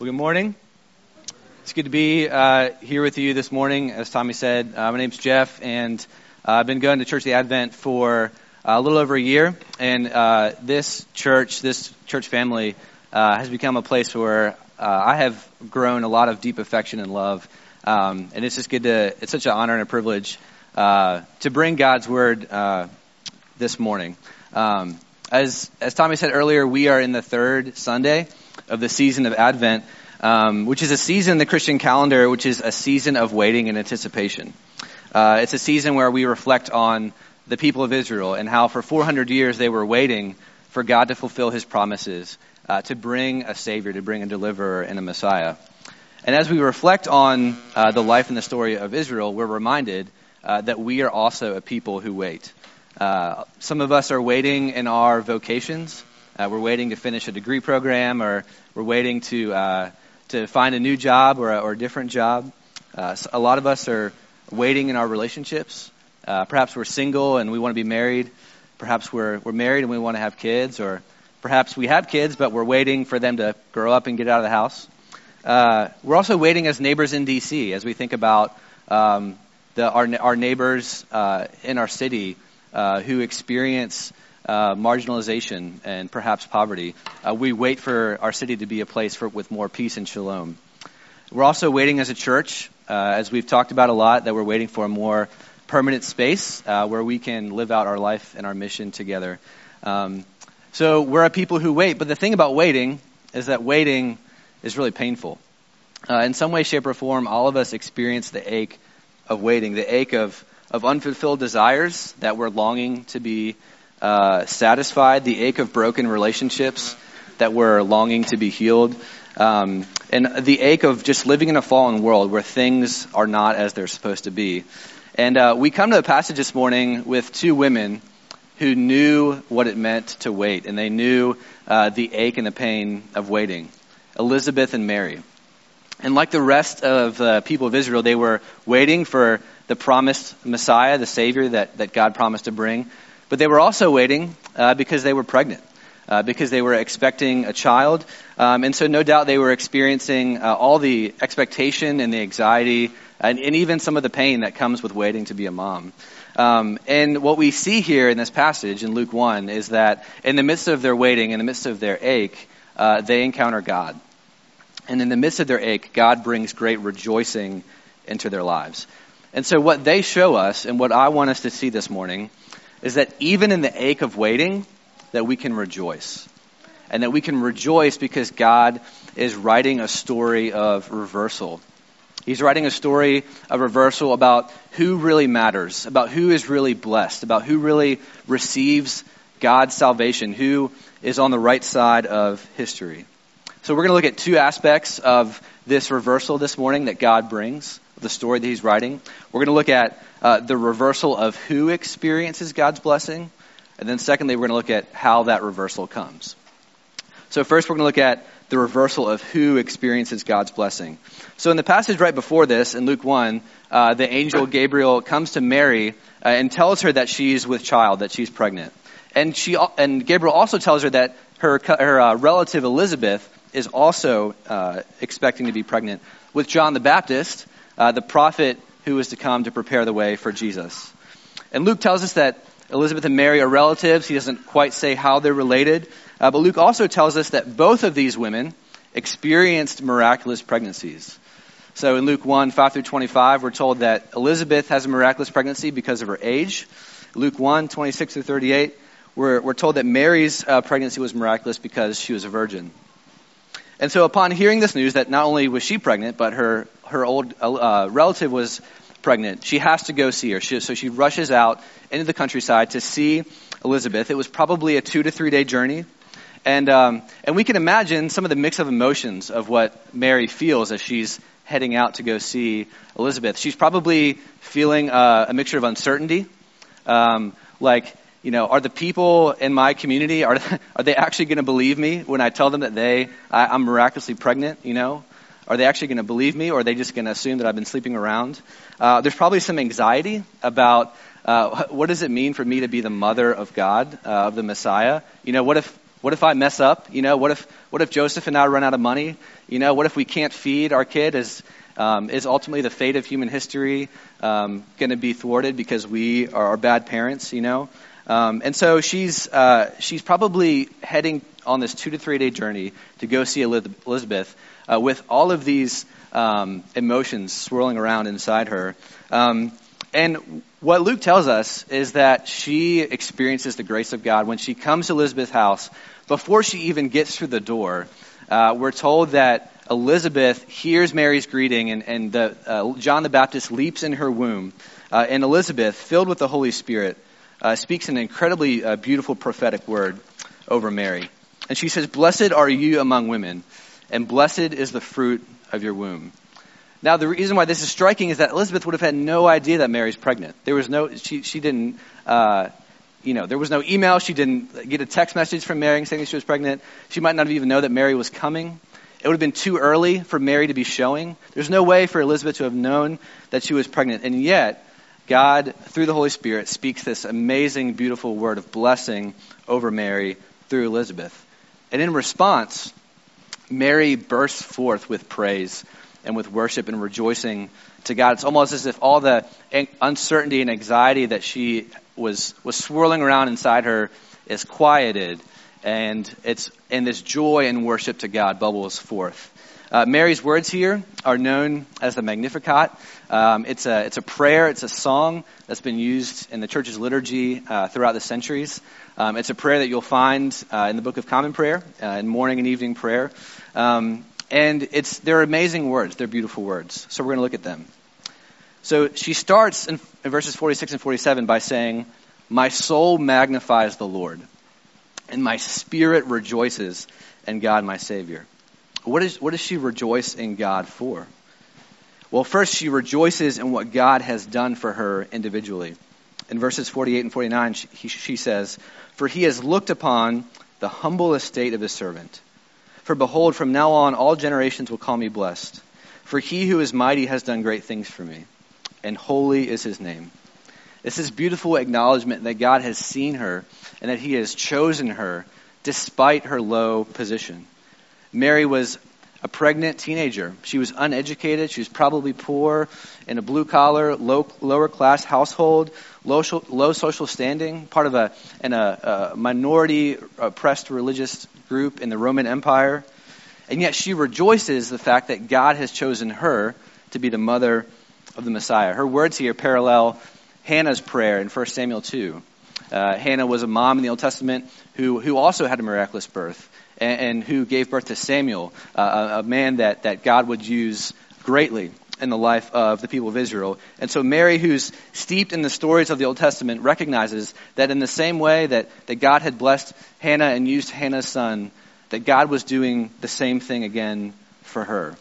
Well, good morning. It's good to be uh, here with you this morning. As Tommy said, uh, my name's Jeff, and uh, I've been going to Church of the Advent for a little over a year. And uh, this church, this church family, uh, has become a place where uh, I have grown a lot of deep affection and love. Um, and it's just good to, it's such an honor and a privilege to bring God's word this morning. Um, as, as Tommy said earlier, we are in the third Sunday of the season of Advent, um, which is a season in the Christian calendar, which is a season of waiting and anticipation. Uh, it's a season where we reflect on the people of Israel and how for 400 years they were waiting for God to fulfill his promises, uh, to bring a Savior, to bring a deliverer and a Messiah. And as we reflect on uh, the life and the story of Israel, we're reminded uh, that we are also a people who wait. Uh, some of us are waiting in our vocations. Uh, we're waiting to finish a degree program, or we're waiting to uh, to find a new job or a, or a different job. Uh, so a lot of us are waiting in our relationships. Uh, perhaps we're single and we want to be married. Perhaps we're we're married and we want to have kids, or perhaps we have kids but we're waiting for them to grow up and get out of the house. Uh, we're also waiting as neighbors in DC as we think about um, the, our our neighbors uh, in our city who experience uh, marginalization and perhaps poverty. Uh, we wait for our city to be a place for, with more peace and shalom. We're also waiting as a church, uh, as we've talked about a lot, that we're waiting for a more permanent space uh, where we can live out our life and our mission together. Um, so we're a people who wait, but the thing about waiting is that waiting is really painful. Uh, in some way, shape, or form, all of us experience the ache of waiting, the ache of, of unfulfilled desires that we're longing to be uh, satisfied, the ache of broken relationships that we're longing to be healed, um, and the ache of just living in a fallen world where things are not as they're supposed to be. And uh, we come to the passage this morning with two women who knew what it meant to wait, and they knew uh, the ache and the pain of waiting Elizabeth and Mary. And like the rest of the people of Israel, they were waiting for the promised Messiah, the Savior that, that God promised to bring. But they were also waiting uh, because they were pregnant, uh, because they were expecting a child. Um, and so, no doubt, they were experiencing uh, all the expectation and the anxiety and, and, even some of the pain that comes with waiting to be a mom. Um, and what we see here in this passage in Luke 1 is that in the midst of their waiting, in the midst of their ache, uh, they encounter God. And in the midst of their ache, God brings great rejoicing into their lives. And so, what they show us, and what I want us to see this morning, is that even in the ache of waiting, that we can rejoice. And that we can rejoice because God is writing a story of reversal. He's writing a story of reversal about who really matters, about who is really blessed, about who really receives God's salvation, who is on the right side of history. So we're going to look at two aspects of this reversal this morning that God brings the story that he's writing. We're going to look at uh, the reversal of who experiences God's blessing. And then, secondly, we're going to look at how that reversal comes. So, first, we're going to look at the reversal of who experiences God's blessing. So, in the passage right before this, in Luke 1, uh, the angel Gabriel comes to Mary uh, and tells her that she's with child, that she's pregnant. And, she, and Gabriel also tells her that her, her uh, relative Elizabeth is also uh, expecting to be pregnant with John the Baptist, uh, the prophet who was to come to prepare the way for Jesus. And Luke tells us that Elizabeth and Mary are relatives. He doesn't quite say how they're related. Uh, but Luke also tells us that both of these women experienced miraculous pregnancies. So in Luke 1, 5 through 25, we're told that Elizabeth has a miraculous pregnancy because of her age. Luke 1, 26 through 38, we're, we're told that Mary's uh, pregnancy was miraculous because she was a virgin. And so upon hearing this news that not only was she pregnant, but her, her old uh, relative was pregnant, she has to go see her. She, so she rushes out into the countryside to see Elizabeth. It was probably a two to three day journey. And, um, and we can imagine some of the mix of emotions of what Mary feels as she's heading out to go see Elizabeth. She's probably feeling uh, a mixture of uncertainty, um, like you know, are the people in my community, are, are they actually going to believe me when I tell them that they, I, I'm miraculously pregnant, you know? Are they actually going to believe me or are they just going to assume that I've been sleeping around? Uh, there's probably some anxiety about uh, what does it mean for me to be the mother of God, uh, of the Messiah? You know, what if What if I mess up? You know, what if what if Joseph and I run out of money? You know, what if we can't feed our kid? Is um, is ultimately the fate of human history um, going to be thwarted because we are, are bad parents? You know, um, and so she's uh, she's probably heading on this two to three day journey to go see Elizabeth uh, with all of these um, emotions swirling around inside her. Um, and what Luke tells us is that she experiences the grace of God when she comes to Elizabeth's house. Before she even gets through the door, uh, we're told that Elizabeth hears Mary's greeting, and, and the, uh, John the Baptist leaps in her womb. Uh, and Elizabeth, filled with the Holy Spirit, uh, speaks an incredibly uh, beautiful prophetic word over Mary. And she says, Blessed are you among women, and blessed is the fruit of your womb. Now, the reason why this is striking is that Elizabeth would have had no idea that Mary's pregnant. There was no, she, she didn't, uh, you know, there was no email. She didn't get a text message from Mary saying she was pregnant. She might not have even know that Mary was coming. It would have been too early for Mary to be showing. There's no way for Elizabeth to have known that she was pregnant. And yet, God, through the Holy Spirit, speaks this amazing, beautiful word of blessing over Mary through Elizabeth. And in response, Mary bursts forth with praise and with worship and rejoicing to God. It's almost as if all the uncertainty and anxiety that she was, was swirling around inside her is quieted, and it's and this joy and worship to God bubbles forth. Uh, Mary's words here are known as the Magnificat. Um, it's a it's a prayer. It's a song that's been used in the church's liturgy uh, throughout the centuries. Um, it's a prayer that you'll find uh, in the Book of Common Prayer, uh, in morning and evening prayer. Um, and it's, they're amazing words. They're beautiful words. So we're going to look at them. So she starts in, in verses 46 and 47 by saying, My soul magnifies the Lord, and my spirit rejoices in God my Savior. What, is, what does she rejoice in God for? Well, first, she rejoices in what God has done for her individually. In verses 48 and 49, she, she says, For he has looked upon the humble estate of his servant. For behold, from now on all generations will call me blessed. For he who is mighty has done great things for me, and holy is his name. This is beautiful acknowledgement that God has seen her and that he has chosen her despite her low position. Mary was a pregnant teenager. She was uneducated. She was probably poor in a blue collar, low, lower class household, low, low social standing, part of a, in a, a minority oppressed religious group in the Roman Empire. And yet she rejoices the fact that God has chosen her to be the mother of the Messiah. Her words here parallel Hannah's prayer in 1 Samuel 2. Uh, Hannah was a mom in the Old Testament who, who also had a miraculous birth and, and who gave birth to Samuel, uh, a, a man that, that God would use greatly in the life of the people of Israel. And so Mary, who's steeped in the stories of the Old Testament, recognizes that in the same way that, that God had blessed Hannah and used Hannah's son, that God was doing the same thing again for her.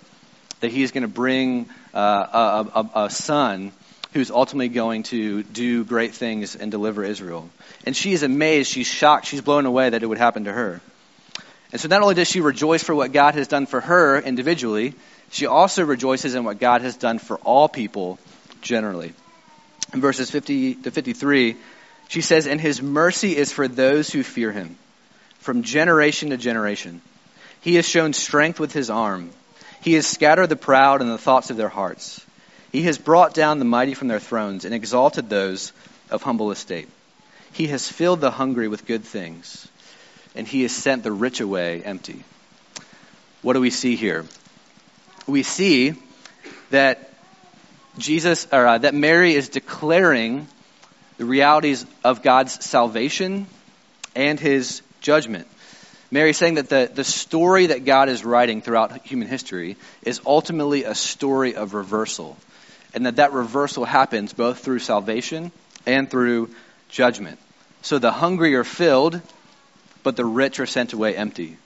That he's going to bring uh, a, a, a son who's ultimately going to do great things and deliver Israel. And she is amazed, she's shocked, she's blown away that it would happen to her. And so not only does she rejoice for what God has done for her individually, she also rejoices in what God has done for all people generally. In verses 50 to 53, she says, And his mercy is for those who fear him, from generation to generation. He has shown strength with his arm. He has scattered the proud in the thoughts of their hearts. He has brought down the mighty from their thrones and exalted those of humble estate. He has filled the hungry with good things, and he has sent the rich away empty. What do we see here? we see that Jesus or uh, that Mary is declaring the realities of God's salvation and his judgment. Mary is saying that the, the story that God is writing throughout human history is ultimately a story of reversal. And that that reversal happens both through salvation and through judgment. So the hungry are filled, but the rich are sent away empty.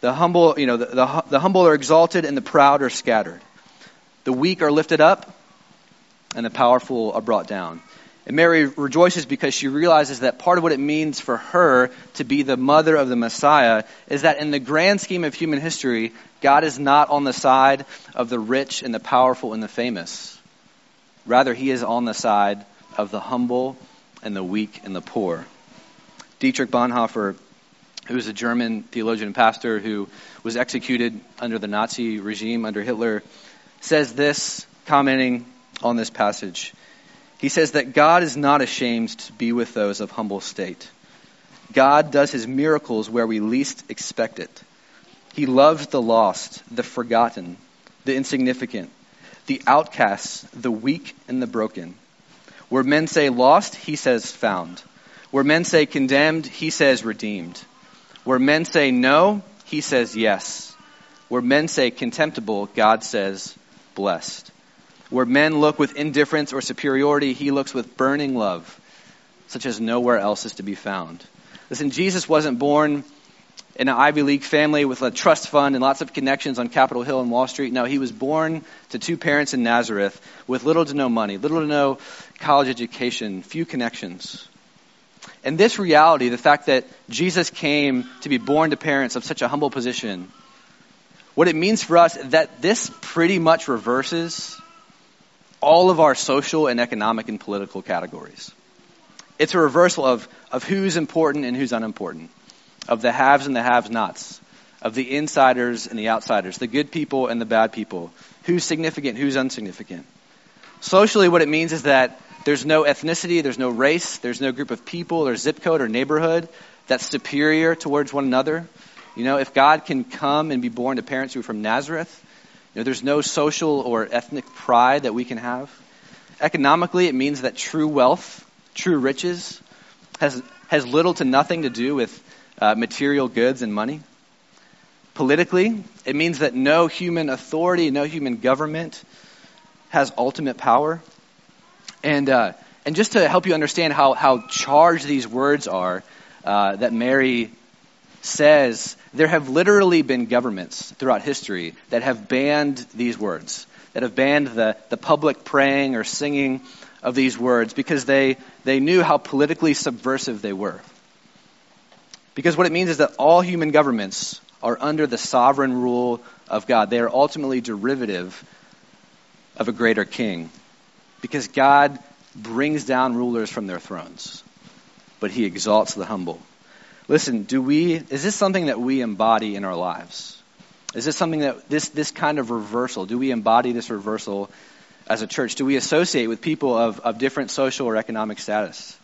The humble, you know, the, the, the humble are exalted and the proud are scattered. The weak are lifted up and the powerful are brought down. And Mary rejoices because she realizes that part of what it means for her to be the mother of the Messiah is that in the grand scheme of human history, God is not on the side of the rich and the powerful and the famous. Rather, he is on the side of the humble and the weak and the poor. Dietrich Bonhoeffer who was a German theologian and pastor who was executed under the Nazi regime under Hitler, says this, commenting on this passage. He says that God is not ashamed to be with those of humble state. God does his miracles where we least expect it. He loves the lost, the forgotten, the insignificant, the outcasts, the weak, and the broken. Where men say lost, he says found. Where men say condemned, he says redeemed. Where men say no, he says yes. Where men say contemptible, God says blessed. Where men look with indifference or superiority, he looks with burning love, such as nowhere else is to be found. Listen, Jesus wasn't born in an Ivy League family with a trust fund and lots of connections on Capitol Hill and Wall Street. No, he was born to two parents in Nazareth with little to no money, little to no college education, few connections. And this reality, the fact that Jesus came to be born to parents of such a humble position, what it means for us that this pretty much reverses all of our social and economic and political categories. It's a reversal of, of who's important and who's unimportant, of the haves and the have nots, of the insiders and the outsiders, the good people and the bad people, who's significant, who's insignificant. Socially, what it means is that there's no ethnicity, there's no race, there's no group of people or zip code or neighborhood that's superior towards one another. You know, if God can come and be born to parents who are from Nazareth, you know, there's no social or ethnic pride that we can have. Economically, it means that true wealth, true riches, has, has little to nothing to do with uh, material goods and money. Politically, it means that no human authority, no human government has ultimate power. And, uh, and just to help you understand how, how charged these words are uh, that Mary says there have literally been governments throughout history that have banned these words, that have banned the, the public praying or singing of these words because they, they knew how politically subversive they were. Because what it means is that all human governments are under the sovereign rule of God. They are ultimately derivative of a greater king. Because God brings down rulers from their thrones, but he exalts the humble. Listen, do we, is this something that we embody in our lives? Is this something that, this, this kind of reversal, do we embody this reversal as a church? Do we associate with people of, of different social or economic status?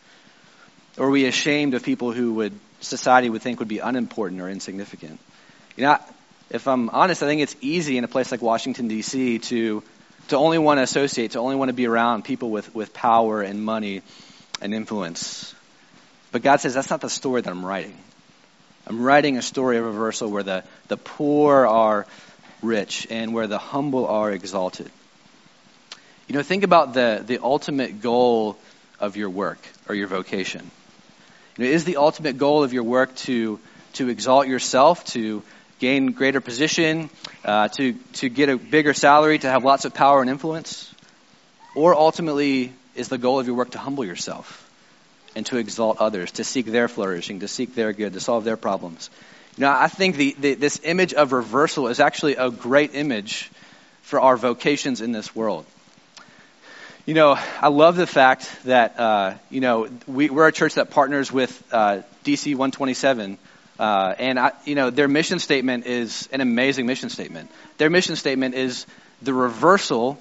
Or are we ashamed of people who would, society would think would be unimportant or insignificant? You know, if I'm honest, I think it's easy in a place like Washington, D.C. to, to only want to associate, to only want to be around people with, with power and money and influence. But God says, that's not the story that I'm writing. I'm writing a story of reversal where the, the poor are rich and where the humble are exalted. You know, think about the, the ultimate goal of your work or your vocation. You know, is the ultimate goal of your work to, to exalt yourself, to gain greater position, uh, to, to get a bigger salary, to have lots of power and influence? Or ultimately, is the goal of your work to humble yourself? and to exalt others, to seek their flourishing, to seek their good, to solve their problems. You know, I think the, the, this image of reversal is actually a great image for our vocations in this world. You know, I love the fact that, uh, you know, we, are a church that partners with uh, DC 127. Uh, and, I, you know, their mission statement is an amazing mission statement. Their mission statement is the reversal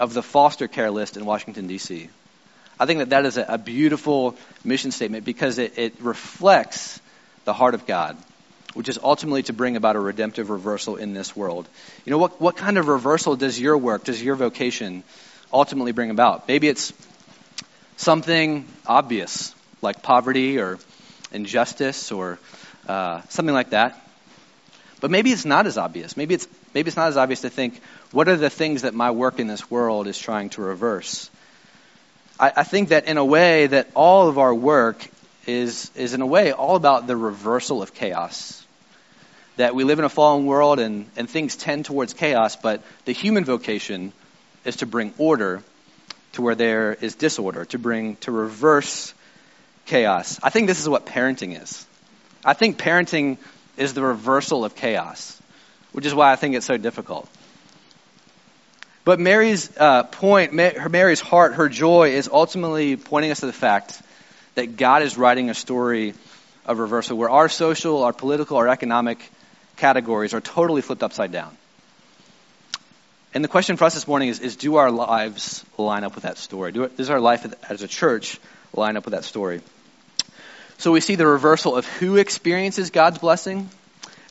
of the foster care list in Washington, D.C. I think that that is a, a beautiful mission statement because it, it reflects the heart of God, which is ultimately to bring about a redemptive reversal in this world. You know, what, what kind of reversal does your work, does your vocation ultimately bring about? Maybe it's something obvious, like poverty or injustice or uh, something like that. But maybe it's not as obvious. Maybe it's, maybe it's not as obvious to think, what are the things that my work in this world is trying to reverse? I, I think that in a way that all of our work is, is in a way all about the reversal of chaos. That we live in a fallen world and, and things tend towards chaos, but the human vocation is to bring order to where there is disorder, to bring, to reverse chaos. I think this is what parenting is. I think parenting is the reversal of chaos, which is why I think it's so difficult. But Mary's uh, point, Mary's heart, her joy is ultimately pointing us to the fact that God is writing a story of reversal where our social, our political, our economic categories are totally flipped upside down. And the question for us this morning is, is do our lives line up with that story? Do, does our life as a church line up with that story? So we see the reversal of who experiences God's blessing.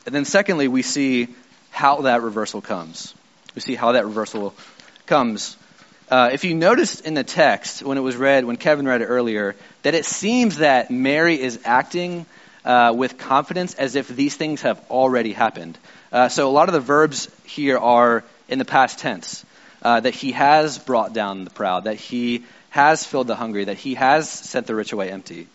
And then secondly, we see how that reversal comes. We see how that reversal comes. Uh, if you noticed in the text when it was read, when Kevin read it earlier, that it seems that Mary is acting uh, with confidence as if these things have already happened. Uh, so a lot of the verbs here are in the past tense. Uh, that he has brought down the proud, that he has filled the hungry, that he has sent the rich away empty.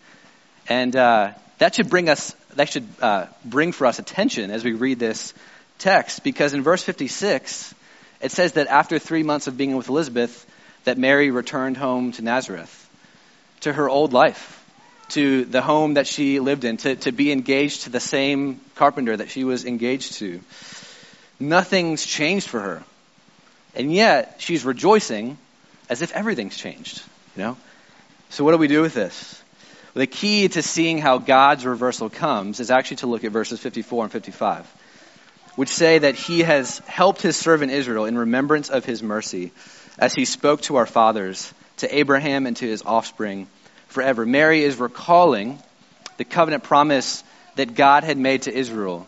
And uh, that should bring us, that should uh, bring for us attention as we read this text, because in verse 56, it says that after three months of being with Elizabeth, that Mary returned home to Nazareth, to her old life, to the home that she lived in, to, to be engaged to the same carpenter that she was engaged to. Nothing's changed for her. And yet, she's rejoicing as if everything's changed, you know? So what do we do with this? The key to seeing how God's reversal comes is actually to look at verses 54 and 55 which say that he has helped his servant Israel in remembrance of his mercy, as he spoke to our fathers, to Abraham and to his offspring forever. Mary is recalling the covenant promise that God had made to Israel,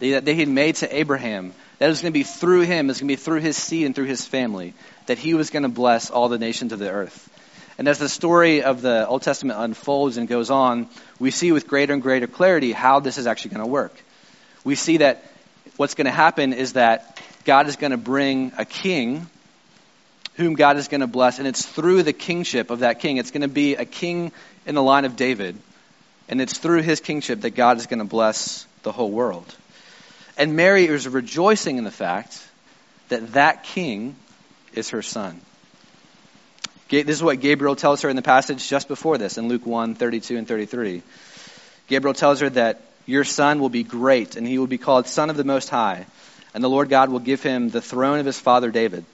that they had made to Abraham, that it was going to be through him, it was going to be through his seed and through his family, that he was going to bless all the nations of the earth. And as the story of the Old Testament unfolds and goes on, we see with greater and greater clarity how this is actually going to work. We see that what's going to happen is that God is going to bring a king whom God is going to bless, and it's through the kingship of that king. It's going to be a king in the line of David, and it's through his kingship that God is going to bless the whole world. And Mary is rejoicing in the fact that that king is her son. This is what Gabriel tells her in the passage just before this in Luke 1 32 and 33. Gabriel tells her that your son will be great, and he will be called Son of the Most High. And the Lord God will give him the throne of his father David.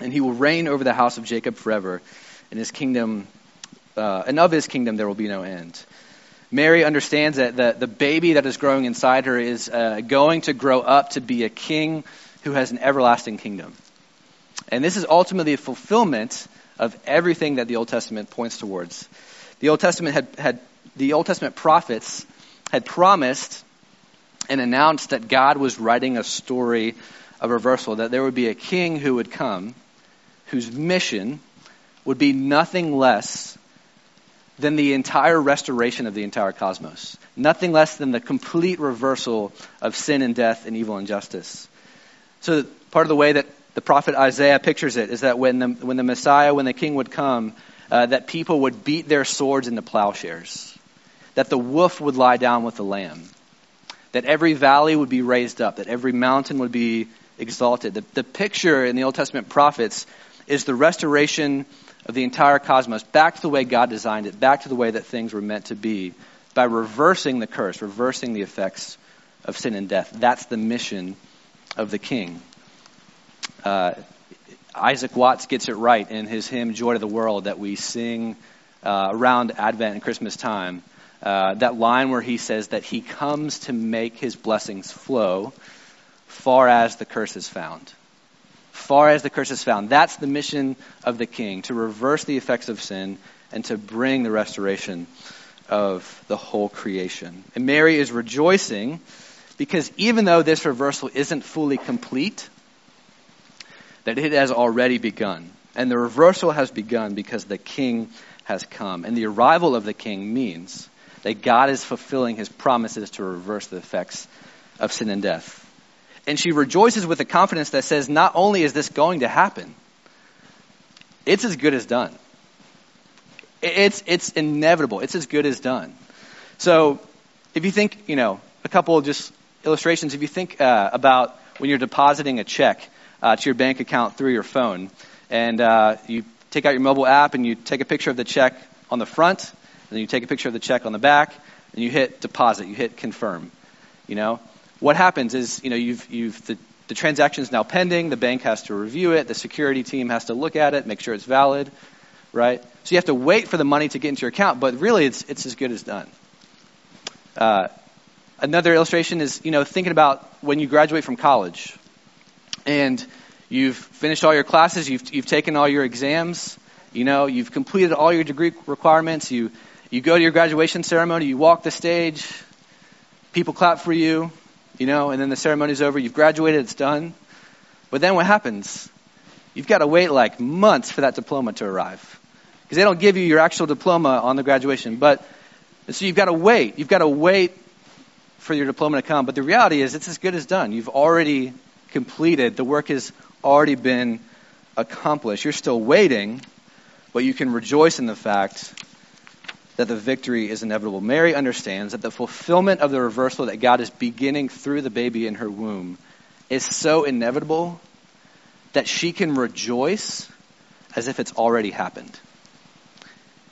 And he will reign over the house of Jacob forever. And his kingdom, uh, and of his kingdom there will be no end. Mary understands that the, the baby that is growing inside her is uh, going to grow up to be a king who has an everlasting kingdom. And this is ultimately a fulfillment of everything that the Old Testament points towards. The Old Testament had, had the Old Testament prophets had promised and announced that God was writing a story of reversal, that there would be a king who would come whose mission would be nothing less than the entire restoration of the entire cosmos. Nothing less than the complete reversal of sin and death and evil and justice. So part of the way that the prophet Isaiah pictures it is that when the, when the Messiah, when the king would come, uh, that people would beat their swords into plowshares that the wolf would lie down with the lamb, that every valley would be raised up, that every mountain would be exalted. The, the picture in the Old Testament prophets is the restoration of the entire cosmos back to the way God designed it, back to the way that things were meant to be, by reversing the curse, reversing the effects of sin and death. That's the mission of the king. Uh, Isaac Watts gets it right in his hymn "Joy to the World" that we sing uh, around Advent and Christmas time. Uh, that line where he says that he comes to make his blessings flow far as the curse is found. Far as the curse is found. That's the mission of the king, to reverse the effects of sin and to bring the restoration of the whole creation. And Mary is rejoicing because even though this reversal isn't fully complete, that it has already begun. And the reversal has begun because the king has come. And the arrival of the king means that God is fulfilling his promises to reverse the effects of sin and death. And she rejoices with a confidence that says, not only is this going to happen, it's as good as done. It's, it's inevitable. It's as good as done. So, if you think, you know, a couple of just illustrations, if you think uh, about when you're depositing a check uh, to your bank account through your phone, and uh, you take out your mobile app and you take a picture of the check on the front, and then you take a picture of the check on the back, and you hit deposit, you hit confirm. You know, what happens is, you know, you've, you've the, the transaction is now pending. The bank has to review it. The security team has to look at it, make sure it's valid, right? So you have to wait for the money to get into your account, but really it's, it's as good as done. Uh, another illustration is, you know, thinking about when you graduate from college and you've finished all your classes, you've, you've taken all your exams, you know, you've completed all your degree requirements, you, you go to your graduation ceremony, you walk the stage, people clap for you, you know, and then the ceremony's over, you've graduated, it's done. But then what happens? You've got to wait like months for that diploma to arrive. Because they don't give you your actual diploma on the graduation. But, so you've got to wait. You've got to wait for your diploma to come. But the reality is, it's as good as done. You've already completed. The work has already been accomplished. You're still waiting, but you can rejoice in the fact that the victory is inevitable. Mary understands that the fulfillment of the reversal that God is beginning through the baby in her womb is so inevitable that she can rejoice as if it's already happened.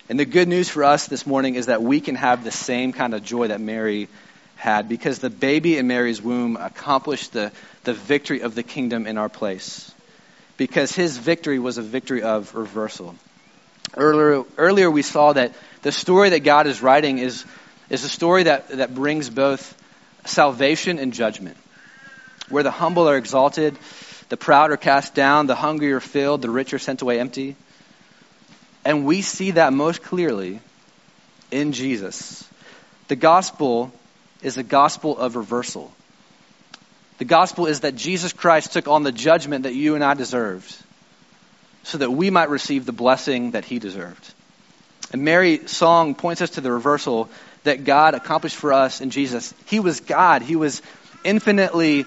And the good news for us this morning is that we can have the same kind of joy that Mary had because the baby in Mary's womb accomplished the, the victory of the kingdom in our place. Because his victory was a victory of reversal. Earlier, earlier we saw that the story that God is writing is, is a story that, that brings both salvation and judgment where the humble are exalted, the proud are cast down, the hungry are filled, the rich are sent away empty. And we see that most clearly in Jesus. The gospel is a gospel of reversal. The gospel is that Jesus Christ took on the judgment that you and I deserved so that we might receive the blessing that he deserved. And Mary's song points us to the reversal that God accomplished for us in Jesus. He was God. He was infinitely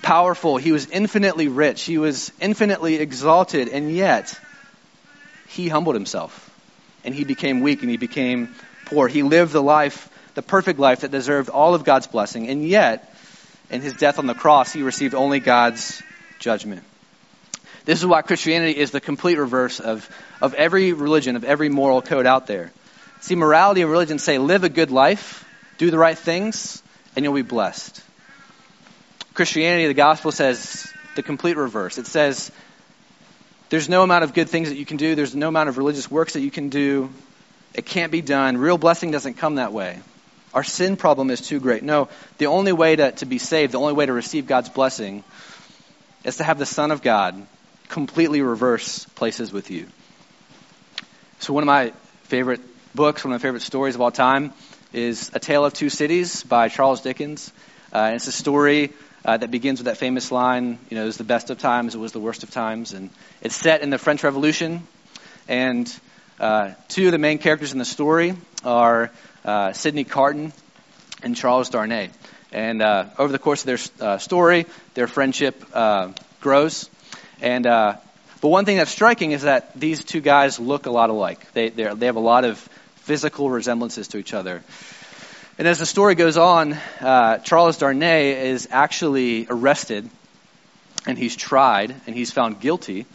powerful. He was infinitely rich. He was infinitely exalted. And yet, he humbled himself. And he became weak and he became poor. He lived the life, the perfect life that deserved all of God's blessing. And yet, in his death on the cross, he received only God's judgment. This is why Christianity is the complete reverse of, of every religion, of every moral code out there. See, morality and religion say live a good life, do the right things, and you'll be blessed. Christianity, the gospel says the complete reverse. It says there's no amount of good things that you can do, there's no amount of religious works that you can do. It can't be done. Real blessing doesn't come that way. Our sin problem is too great. No, the only way to, to be saved, the only way to receive God's blessing, is to have the Son of God completely reverse places with you. So, one of my favorite books, one of my favorite stories of all time, is A Tale of Two Cities by Charles Dickens. Uh, and it's a story uh, that begins with that famous line, you know, it was the best of times, it was the worst of times. And it's set in the French Revolution. And uh, two of the main characters in the story are uh, Sidney Carton and Charles Darnay. And uh, over the course of their uh, story, their friendship uh, grows. And but one thing that's striking is that these two guys look a lot alike. They they have a lot of physical resemblances to each other. And as the story goes on, uh, Charles Darnay is actually arrested and he's tried and he's found guilty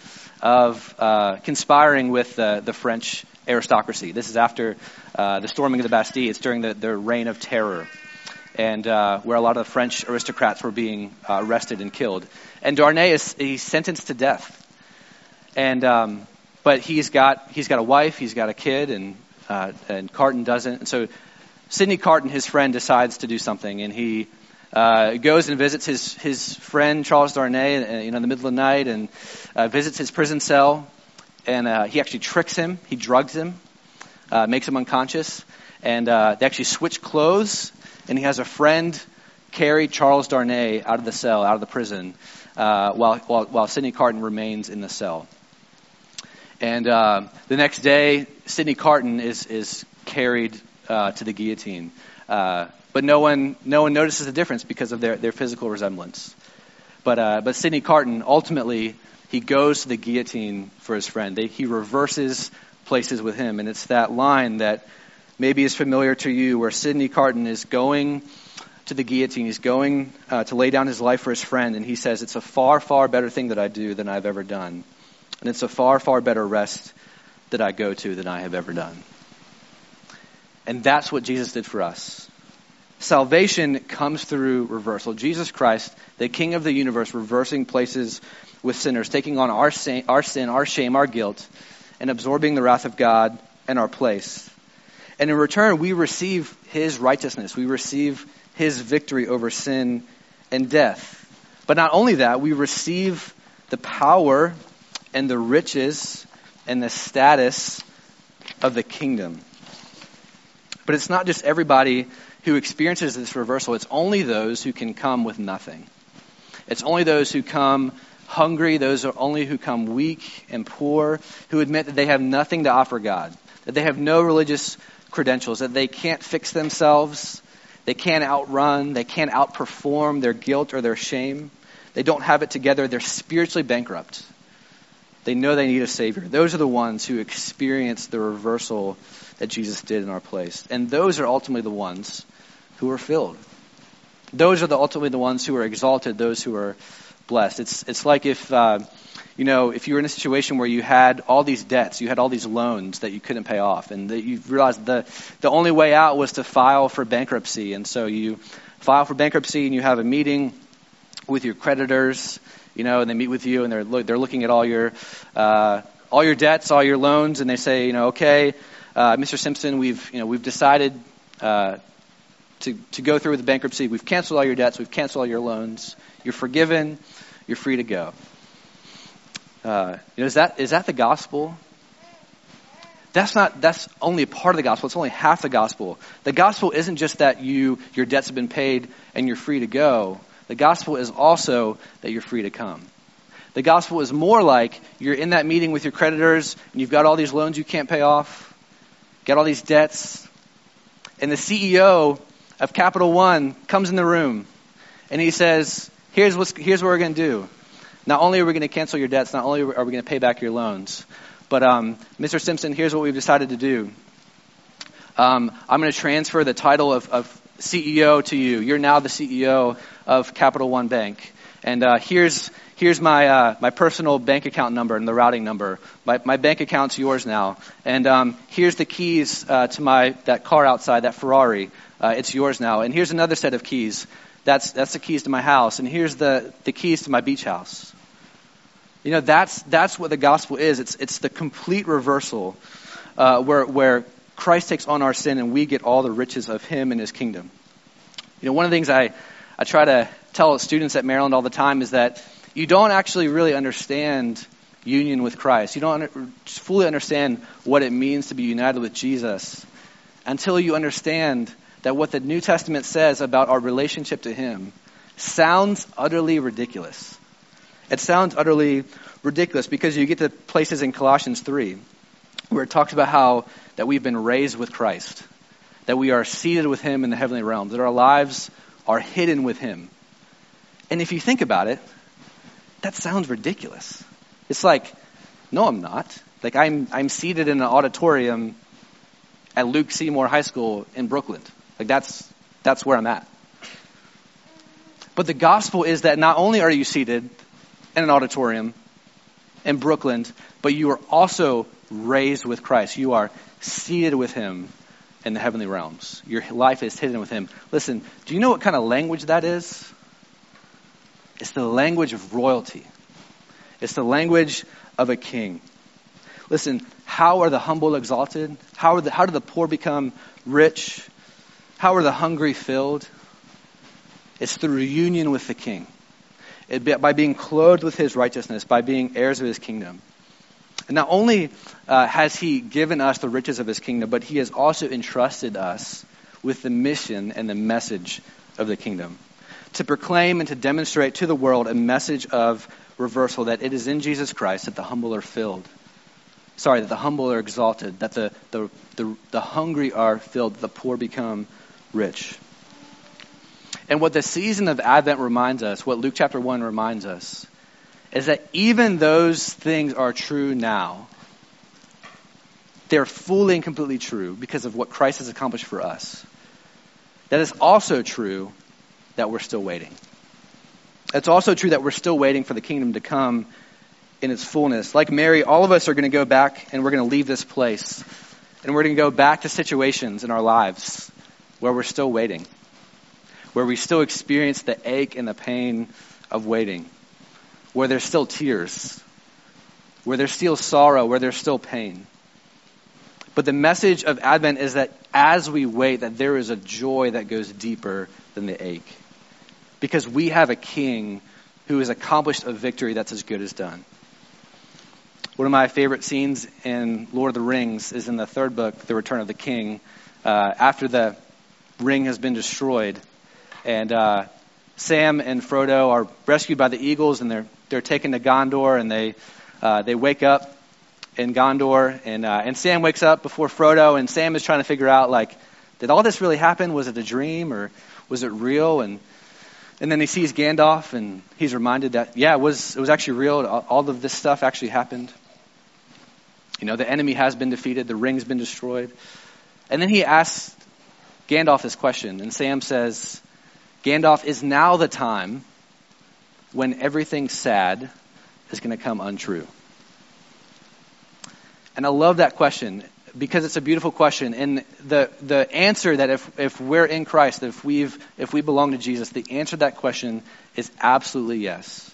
of uh, conspiring with uh, the French aristocracy. This is after uh, the storming of the Bastille. It's during the, the reign of terror, and uh, where a lot of the French aristocrats were being uh, arrested and killed. And Darnay is he's sentenced to death. And um, but he's got he's got a wife, he's got a kid, and and Carton doesn't. And so Sidney Carton, his friend, decides to do something, and he uh, goes and visits his his friend Charles Darnay, uh, you know, in the middle of the night, and uh, visits his prison cell, and uh, he actually tricks him, he drugs him, uh, makes him unconscious, and uh, they actually switch clothes, and he has a friend carry Charles Darnay out of the cell, out of the prison, uh, while, while while Sidney Carton remains in the cell. And uh, the next day, Sidney Carton is is carried uh, to the guillotine. Uh, but no one, no one notices the difference because of their, their physical resemblance. But, uh, but Sidney Carton, ultimately, he goes to the guillotine for his friend. They, he reverses places with him. And it's that line that maybe is familiar to you where Sidney Carton is going to the guillotine. He's going uh, to lay down his life for his friend. And he says, It's a far, far better thing that I do than I've ever done. And it's a far, far better rest that I go to than I have ever done. And that's what Jesus did for us. Salvation comes through reversal. Jesus Christ, the King of the universe, reversing places with sinners, taking on our sin, our, sin, our shame, our guilt, and absorbing the wrath of God in our place. And in return, we receive his righteousness. We receive his victory over sin and death. But not only that, we receive the power and the riches and the status of the kingdom. But it's not just everybody who experiences this reversal, it's only those who can come with nothing. It's only those who come hungry, those are only who come weak and poor, who admit that they have nothing to offer God, that they have no religious credentials, that they can't fix themselves, they can't outrun, they can't outperform their guilt or their shame. They don't have it together, they're spiritually bankrupt. They know they need a Savior. Those are the ones who experience the reversal that Jesus did in our place. And those are ultimately the ones who are filled. Those are the, ultimately the ones who are exalted, those who are blessed. It's, it's like if, uh, you know, if you were in a situation where you had all these debts, you had all these loans that you couldn't pay off, and that you realized the, the only way out was to file for bankruptcy. And so you file for bankruptcy and you have a meeting with your creditors you know, and they meet with you and they're look, they're looking at all your uh, all your debts, all your loans, and they say, you know, okay, uh, Mr. Simpson, we've you know we've decided uh, to to go through with the bankruptcy. We've canceled all your debts. We've canceled all your loans. You're forgiven. You're free to go. Uh, you know, is that is that the gospel? That's not that's only a part of the gospel. It's only half the gospel. The gospel isn't just that you your debts have been paid and you're free to go. The gospel is also that you're free to come. The gospel is more like you're in that meeting with your creditors and you've got all these loans you can't pay off, got all these debts, and the CEO of Capital One comes in the room and he says, here's, what's, here's what we're going to do. Not only are we going to cancel your debts, not only are we going to pay back your loans, but um, Mr. Simpson, here's what we've decided to do. Um, I'm going to transfer the title of, of CEO to you. You're now the CEO of Capital One Bank. And uh, here's here's my uh, my personal bank account number and the routing number. My my bank account's yours now. And um, here's the keys uh, to my that car outside, that Ferrari. Uh, it's yours now. And here's another set of keys. That's that's the keys to my house. And here's the the keys to my beach house. You know that's that's what the gospel is. It's it's the complete reversal, uh, where where Christ takes on our sin and we get all the riches of Him and His kingdom. You know, one of the things I, I try to tell students at Maryland all the time is that you don't actually really understand union with Christ. You don't fully understand what it means to be united with Jesus until you understand that what the New Testament says about our relationship to Him sounds utterly ridiculous. It sounds utterly ridiculous because you get to places in Colossians 3 where it talks about how that we've been raised with Christ, that we are seated with Him in the heavenly realms, that our lives are hidden with Him. And if you think about it, that sounds ridiculous. It's like, no, I'm not. Like I'm, I'm seated in an auditorium at Luke C. Moore High School in Brookland. Like that's, that's where I'm at. But the gospel is that not only are you seated in an auditorium in Brookland, but you are also raised with Christ. You are seated with Him in the heavenly realms. Your life is hidden with Him. Listen, do you know what kind of language that is? It's the language of royalty. It's the language of a king. Listen, how are the humble exalted? How, are the, how do the poor become rich? How are the hungry filled? It's through union with the king. It, by being clothed with his righteousness, by being heirs of his kingdom. And not only uh, has He given us the riches of His kingdom, but He has also entrusted us with the mission and the message of the kingdom to proclaim and to demonstrate to the world a message of reversal that it is in Jesus Christ that the humble are filled. Sorry, that the humble are exalted, that the, the, the, the hungry are filled, the poor become rich. And what the season of Advent reminds us, what Luke chapter 1 reminds us, is that even those things are true now. They're fully and completely true because of what Christ has accomplished for us. That is also true that we're still waiting. It's also true that we're still waiting for the kingdom to come in its fullness. Like Mary, all of us are going to go back and we're going to leave this place. And we're going to go back to situations in our lives where we're still waiting, where we still experience the ache and the pain of waiting where there's still tears, where there's still sorrow, where there's still pain. But the message of Advent is that as we wait, that there is a joy that goes deeper than the ache. Because we have a king who has accomplished a victory that's as good as done. One of my favorite scenes in Lord of the Rings is in the third book, The Return of the King. Uh, after the ring has been destroyed, and uh, Sam and Frodo are rescued by the eagles, and they're they're taken to Gondor, and they uh, they wake up in Gondor, and uh, and Sam wakes up before Frodo, and Sam is trying to figure out like, did all this really happen? Was it a dream or was it real? And and then he sees Gandalf, and he's reminded that yeah, it was it was actually real. All of this stuff actually happened. You know, the enemy has been defeated, the ring's been destroyed, and then he asks Gandalf this question, and Sam says, Gandalf, is now the time when everything sad is going to come untrue? And I love that question because it's a beautiful question. And the, the answer that if, if we're in Christ, if, we've, if we belong to Jesus, the answer to that question is absolutely yes.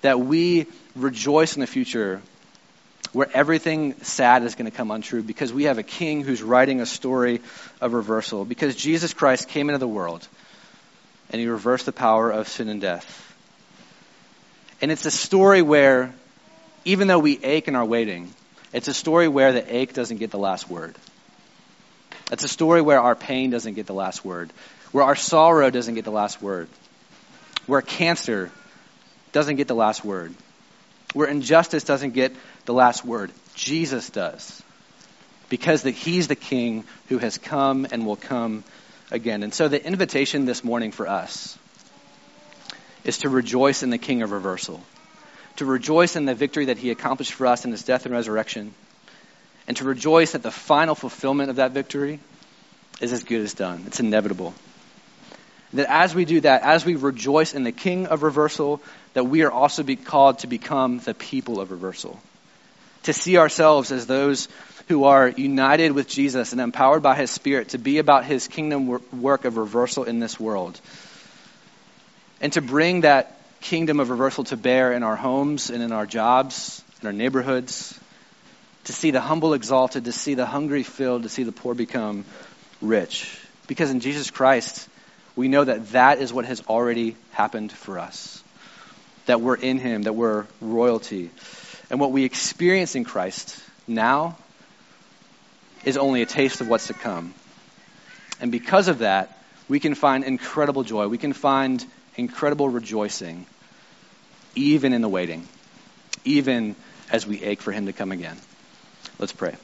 That we rejoice in the future where everything sad is going to come untrue because we have a king who's writing a story of reversal. Because Jesus Christ came into the world and he reversed the power of sin and death. And it's a story where, even though we ache and are waiting, it's a story where the ache doesn't get the last word. It's a story where our pain doesn't get the last word, where our sorrow doesn't get the last word, where cancer doesn't get the last word, where injustice doesn't get the last word. Jesus does. Because the, he's the king who has come and will come again. And so the invitation this morning for us is to rejoice in the king of reversal to rejoice in the victory that he accomplished for us in his death and resurrection, and to rejoice that the final fulfillment of that victory is as good as done. It's inevitable. That as we do that, as we rejoice in the King of reversal, that we are also be called to become the people of reversal. To see ourselves as those who are united with Jesus and empowered by his Spirit to be about his kingdom work of reversal in this world. And to bring that kingdom of reversal to bear in our homes and in our jobs, in our neighborhoods, to see the humble exalted, to see the hungry filled, to see the poor become rich. Because in Jesus Christ, we know that that is what has already happened for us. That we're in Him, that we're royalty. And what we experience in Christ now is only a taste of what's to come. And because of that, we can find incredible joy. We can find incredible rejoicing, even in the waiting, even as we ache for him to come again. Let's pray.